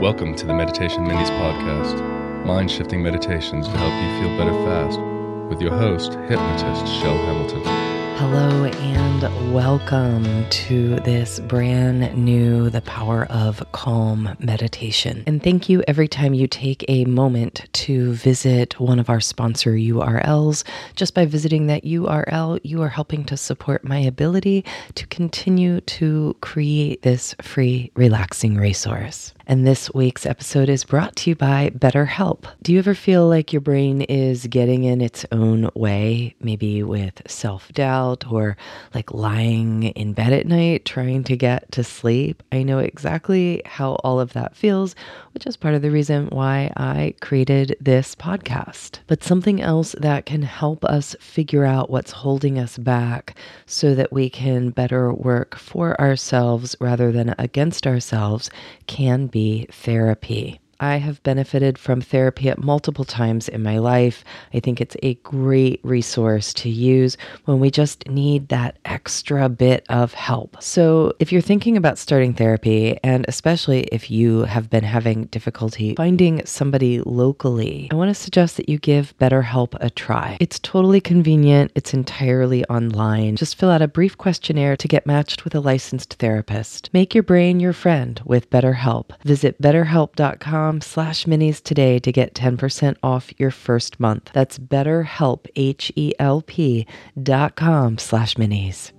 Welcome to the Meditation Minis podcast, mind shifting meditations to help you feel better fast, with your host, hypnotist Chel Hamilton. Hello and welcome to this brand new The Power of Calm meditation. And thank you every time you take a moment to visit one of our sponsor URLs. Just by visiting that URL, you are helping to support my ability to continue to create this free, relaxing resource. And this week's episode is brought to you by BetterHelp. Do you ever feel like your brain is getting in its own way, maybe with self doubt or like lying in bed at night trying to get to sleep? I know exactly how all of that feels, which is part of the reason why I created this podcast. But something else that can help us figure out what's holding us back so that we can better work for ourselves rather than against ourselves can be therapy. I have benefited from therapy at multiple times in my life. I think it's a great resource to use when we just need that extra bit of help. So, if you're thinking about starting therapy, and especially if you have been having difficulty finding somebody locally, I want to suggest that you give BetterHelp a try. It's totally convenient, it's entirely online. Just fill out a brief questionnaire to get matched with a licensed therapist. Make your brain your friend with BetterHelp. Visit betterhelp.com slash minis today to get 10% off your first month. That's betterhelp, H-E-L-P dot com slash minis.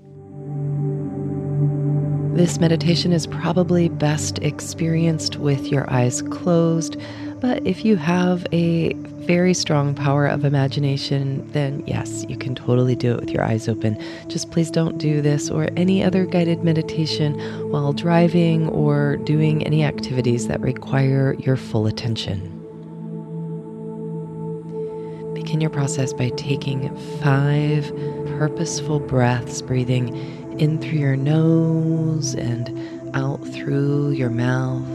This meditation is probably best experienced with your eyes closed, but if you have a very strong power of imagination, then yes, you can totally do it with your eyes open. Just please don't do this or any other guided meditation while driving or doing any activities that require your full attention. Begin your process by taking five purposeful breaths, breathing in through your nose and out through your mouth.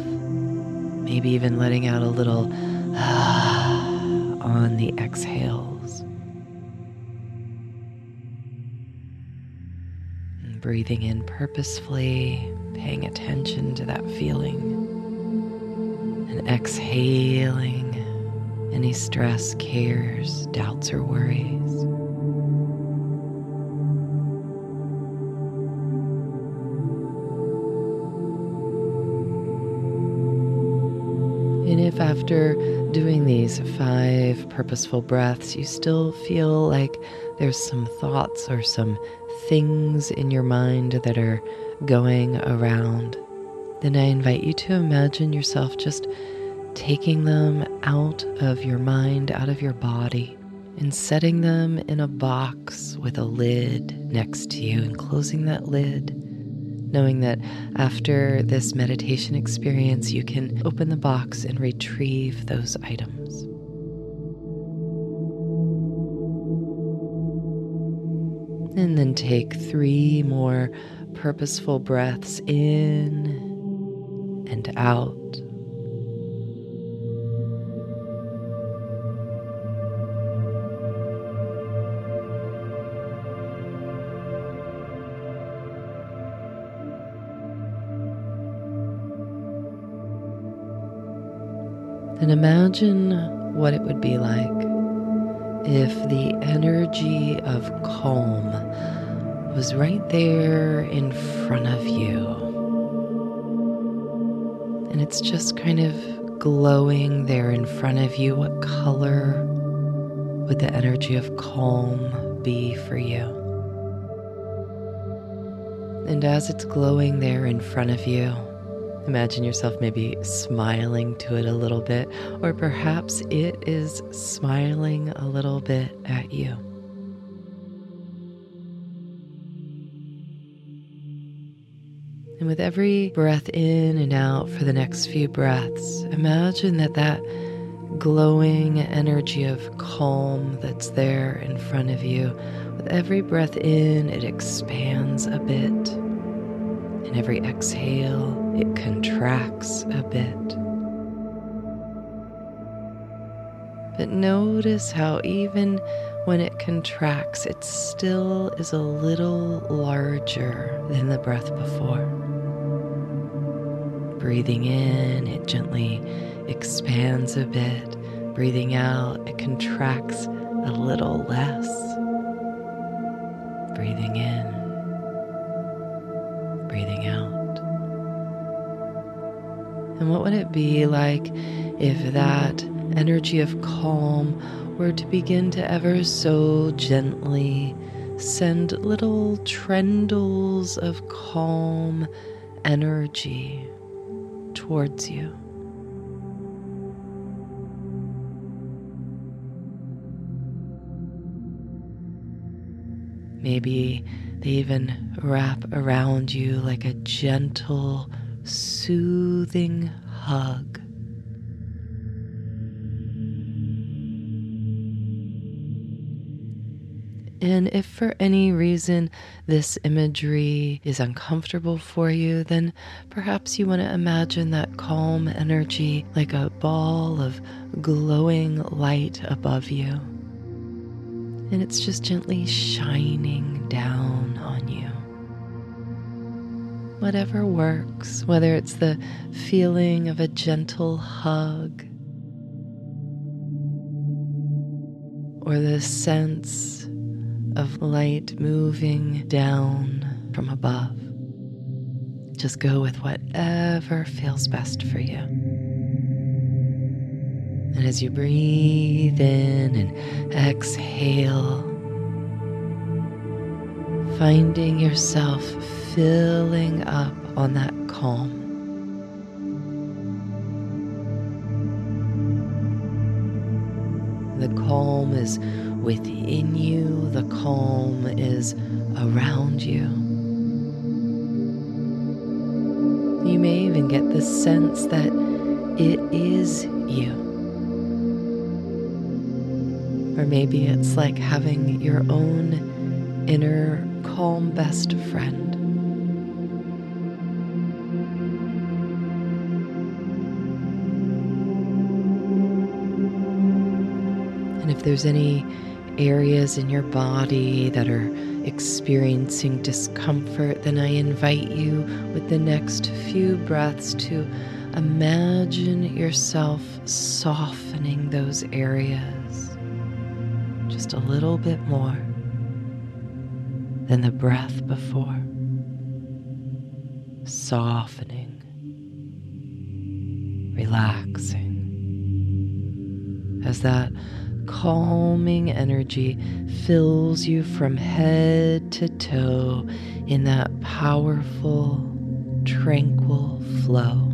Maybe even letting out a little on the exhales. And breathing in purposefully, paying attention to that feeling. And exhaling any stress, cares, doubts, or worries. If after doing these five purposeful breaths, you still feel like there's some thoughts or some things in your mind that are going around, then I invite you to imagine yourself just taking them out of your mind, out of your body, and setting them in a box with a lid next to you and closing that lid knowing that after this meditation experience, you can open the box and retrieve those items. And then take three more purposeful breaths in and out. Imagine what it would be like if the energy of calm was right there in front of you. And it's just kind of glowing there in front of you. What color would the energy of calm be for you? And as it's glowing there in front of you, Imagine yourself maybe smiling to it a little bit, or perhaps it is smiling a little bit at you. And with every breath in and out for the next few breaths, imagine that that glowing energy of calm that's there in front of you, with every breath in, it expands a bit and every exhale, it contracts a bit. But notice how even when it contracts, it still is a little larger than the breath before. Breathing in, it gently expands a bit. Breathing out, it contracts a little less. Breathing in, And what would it be like if that energy of calm were to begin to ever so gently send little trendles of calm energy towards you. Maybe they even wrap around you like a gentle, soothing hug. And if for any reason this imagery is uncomfortable for you, then perhaps you want to imagine that calm energy like a ball of glowing light above you. And it's just gently shining down on you. Whatever works, whether it's the feeling of a gentle hug or the sense of light moving down from above. Just go with whatever feels best for you. And as you breathe in and exhale, finding yourself filling up on that calm. The calm is within you, the calm is around you. You may even get the sense that it is you. Or maybe it's like having your own inner calm best friend. There's any areas in your body that are experiencing discomfort, then I invite you with the next few breaths to imagine yourself softening those areas just a little bit more than the breath before. Softening, relaxing as that calming energy fills you from head to toe in that powerful, tranquil flow.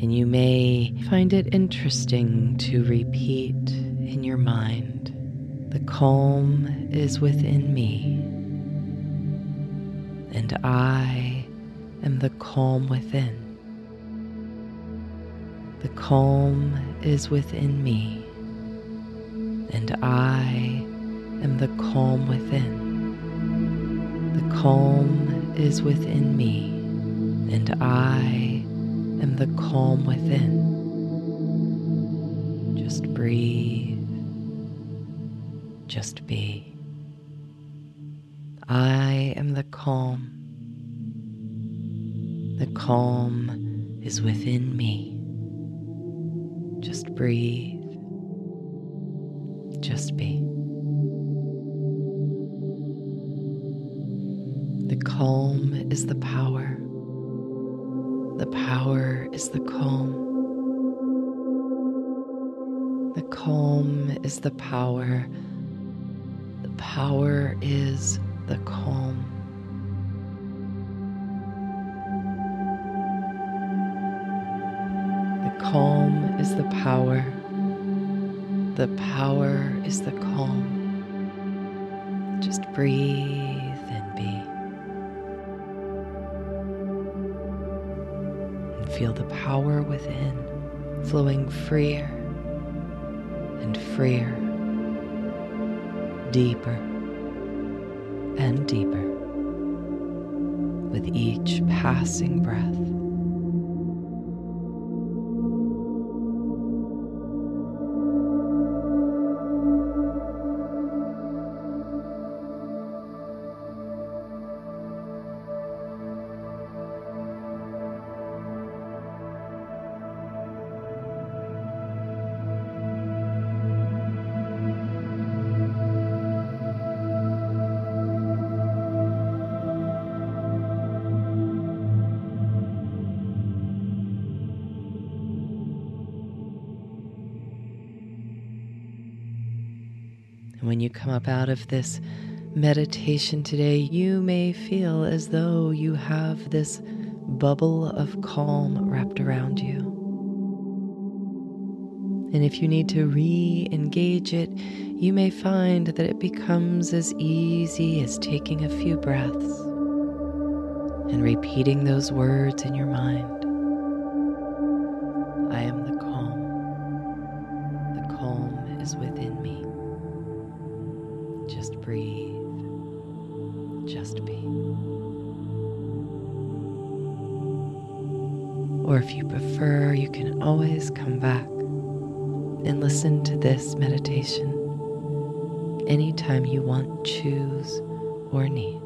And you may find it interesting to repeat in your mind the calm is within me, and I am the calm within. The calm is within me, and I am the calm within. The calm is within me, and I am the calm within. Just breathe, just be. I am the calm. The calm is within me. Breathe. Just be. The calm is the power. The power is the calm. The calm is the power. The power is the calm. The calm is the power. The power is the calm. Just breathe and be. And feel the power within flowing freer and freer, deeper and deeper with each passing breath. When you come up out of this meditation today, you may feel as though you have this bubble of calm wrapped around you. And if you need to re engage it, you may find that it becomes as easy as taking a few breaths and repeating those words in your mind. Listen to this meditation anytime you want, choose, or need.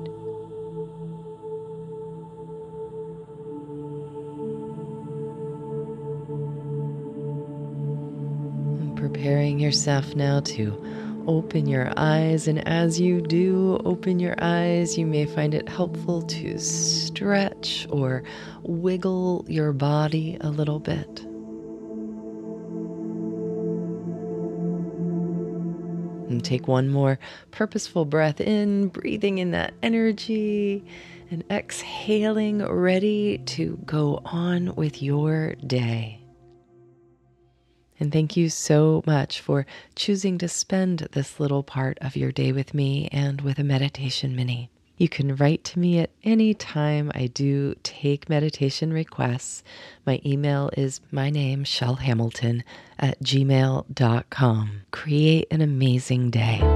preparing yourself now to open your eyes. And as you do open your eyes, you may find it helpful to stretch or wiggle your body a little bit. And take one more purposeful breath in, breathing in that energy, and exhaling, ready to go on with your day. And thank you so much for choosing to spend this little part of your day with me and with a meditation mini. You can write to me at any time. I do take meditation requests. My email is my name, Chel Hamilton, at gmail.com. Create an amazing day.